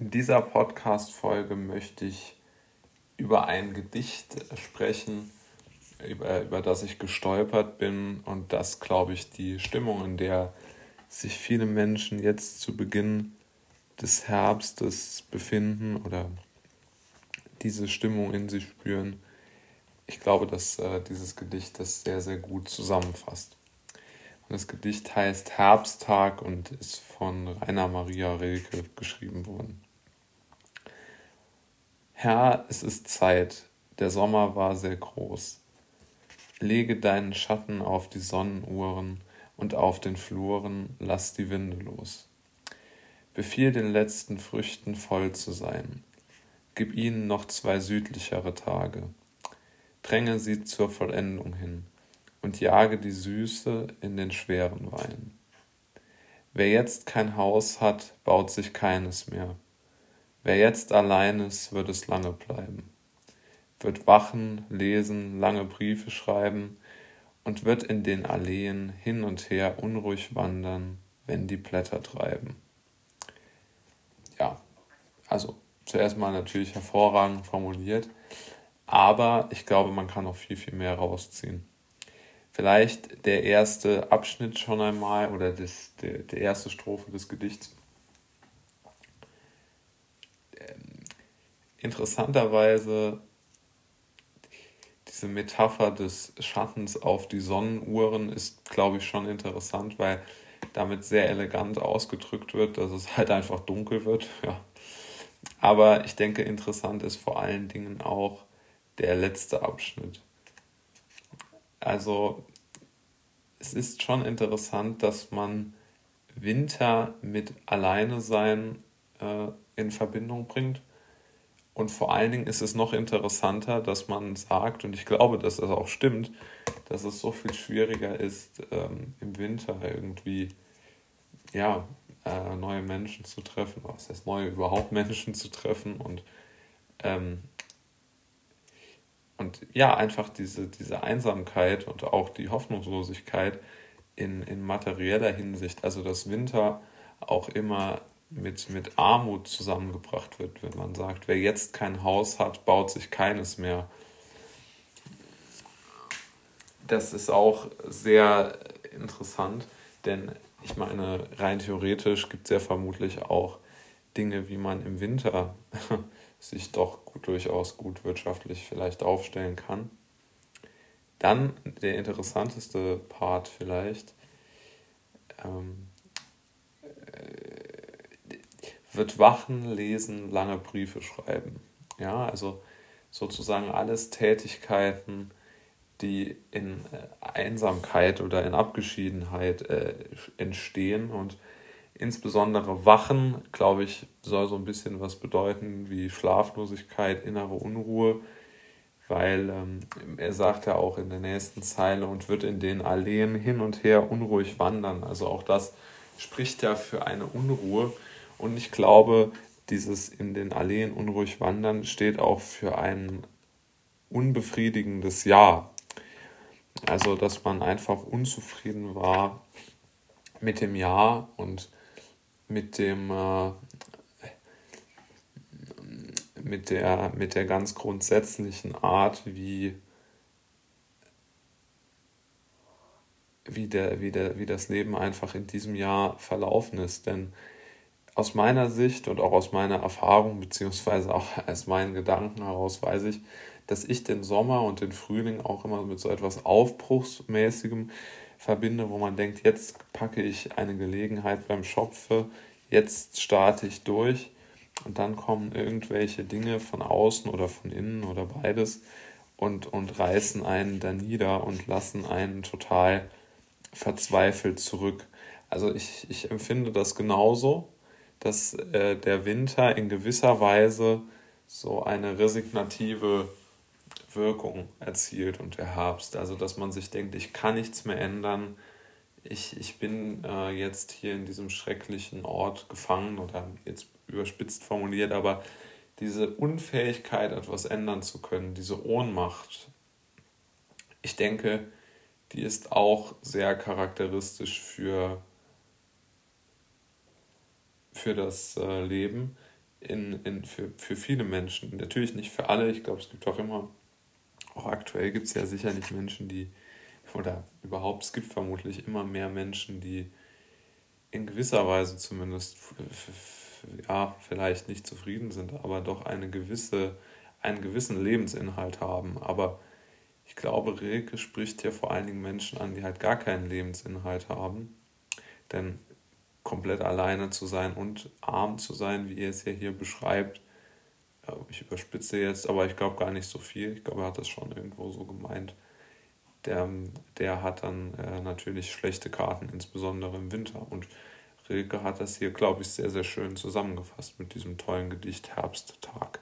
In dieser Podcast-Folge möchte ich über ein Gedicht sprechen, über, über das ich gestolpert bin und das, glaube ich, die Stimmung, in der sich viele Menschen jetzt zu Beginn des Herbstes befinden oder diese Stimmung in sich spüren. Ich glaube, dass äh, dieses Gedicht das sehr, sehr gut zusammenfasst. Und das Gedicht heißt Herbsttag und ist von Rainer Maria Rilke geschrieben worden. Herr, es ist Zeit, der Sommer war sehr groß. Lege deinen Schatten auf die Sonnenuhren und auf den Fluren lass die Winde los. Befiehl den letzten Früchten voll zu sein. Gib ihnen noch zwei südlichere Tage. Dränge sie zur Vollendung hin und jage die Süße in den schweren Wein. Wer jetzt kein Haus hat, baut sich keines mehr. Wer jetzt allein ist, wird es lange bleiben, wird wachen, lesen, lange Briefe schreiben und wird in den Alleen hin und her unruhig wandern, wenn die Blätter treiben. Ja, also zuerst mal natürlich hervorragend formuliert, aber ich glaube, man kann noch viel, viel mehr rausziehen. Vielleicht der erste Abschnitt schon einmal oder das, der, der erste Strophe des Gedichts interessanterweise diese Metapher des Schattens auf die Sonnenuhren ist, glaube ich, schon interessant, weil damit sehr elegant ausgedrückt wird, dass es halt einfach dunkel wird. Ja. Aber ich denke, interessant ist vor allen Dingen auch der letzte Abschnitt. Also es ist schon interessant, dass man Winter mit Alleine sein äh, in Verbindung bringt und vor allen Dingen ist es noch interessanter, dass man sagt, und ich glaube, dass das auch stimmt, dass es so viel schwieriger ist, ähm, im Winter irgendwie ja, äh, neue Menschen zu treffen, was heißt neue überhaupt Menschen zu treffen und, ähm, und ja, einfach diese, diese Einsamkeit und auch die Hoffnungslosigkeit in, in materieller Hinsicht, also dass Winter auch immer mit, mit Armut zusammengebracht wird, wenn man sagt, wer jetzt kein Haus hat, baut sich keines mehr. Das ist auch sehr interessant, denn ich meine, rein theoretisch gibt es ja vermutlich auch Dinge, wie man im Winter sich doch gut, durchaus gut wirtschaftlich vielleicht aufstellen kann. Dann der interessanteste Part vielleicht. Ähm, wird wachen, lesen, lange Briefe schreiben. Ja, also sozusagen alles Tätigkeiten, die in äh, Einsamkeit oder in Abgeschiedenheit äh, entstehen und insbesondere Wachen, glaube ich, soll so ein bisschen was bedeuten wie Schlaflosigkeit, innere Unruhe, weil ähm, er sagt ja auch in der nächsten Zeile und wird in den Alleen hin und her unruhig wandern. Also auch das spricht ja für eine Unruhe und ich glaube, dieses in den Alleen unruhig wandern steht auch für ein unbefriedigendes Ja. Also, dass man einfach unzufrieden war mit dem Ja und mit dem äh, mit der mit der ganz grundsätzlichen Art, wie wie der wie der wie das Leben einfach in diesem Jahr verlaufen ist, denn aus meiner Sicht und auch aus meiner Erfahrung, beziehungsweise auch aus meinen Gedanken heraus, weiß ich, dass ich den Sommer und den Frühling auch immer mit so etwas Aufbruchsmäßigem verbinde, wo man denkt, jetzt packe ich eine Gelegenheit beim Schopfe, jetzt starte ich durch und dann kommen irgendwelche Dinge von außen oder von innen oder beides und, und reißen einen da nieder und lassen einen total verzweifelt zurück. Also ich, ich empfinde das genauso dass äh, der Winter in gewisser Weise so eine resignative Wirkung erzielt und der Herbst. Also dass man sich denkt, ich kann nichts mehr ändern, ich, ich bin äh, jetzt hier in diesem schrecklichen Ort gefangen oder jetzt überspitzt formuliert, aber diese Unfähigkeit, etwas ändern zu können, diese Ohnmacht, ich denke, die ist auch sehr charakteristisch für für das äh, Leben. in, in, für, für viele Menschen. Natürlich nicht für alle. Ich glaube, es gibt auch immer, auch aktuell gibt es ja sicherlich Menschen, die, oder überhaupt, es gibt vermutlich immer mehr Menschen, die in gewisser Weise zumindest, ja, vielleicht nicht zufrieden sind, aber doch eine gewisse, einen gewissen Lebensinhalt haben. Aber ich glaube, Rilke spricht hier vor allen Dingen Menschen an, die halt gar keinen Lebensinhalt haben. Denn komplett alleine zu sein und arm zu sein, wie er es ja hier beschreibt. Ich überspitze jetzt, aber ich glaube gar nicht so viel. Ich glaube, er hat das schon irgendwo so gemeint. Der, der hat dann äh, natürlich schlechte Karten, insbesondere im Winter. Und Rilke hat das hier, glaube ich, sehr, sehr schön zusammengefasst mit diesem tollen Gedicht Herbsttag.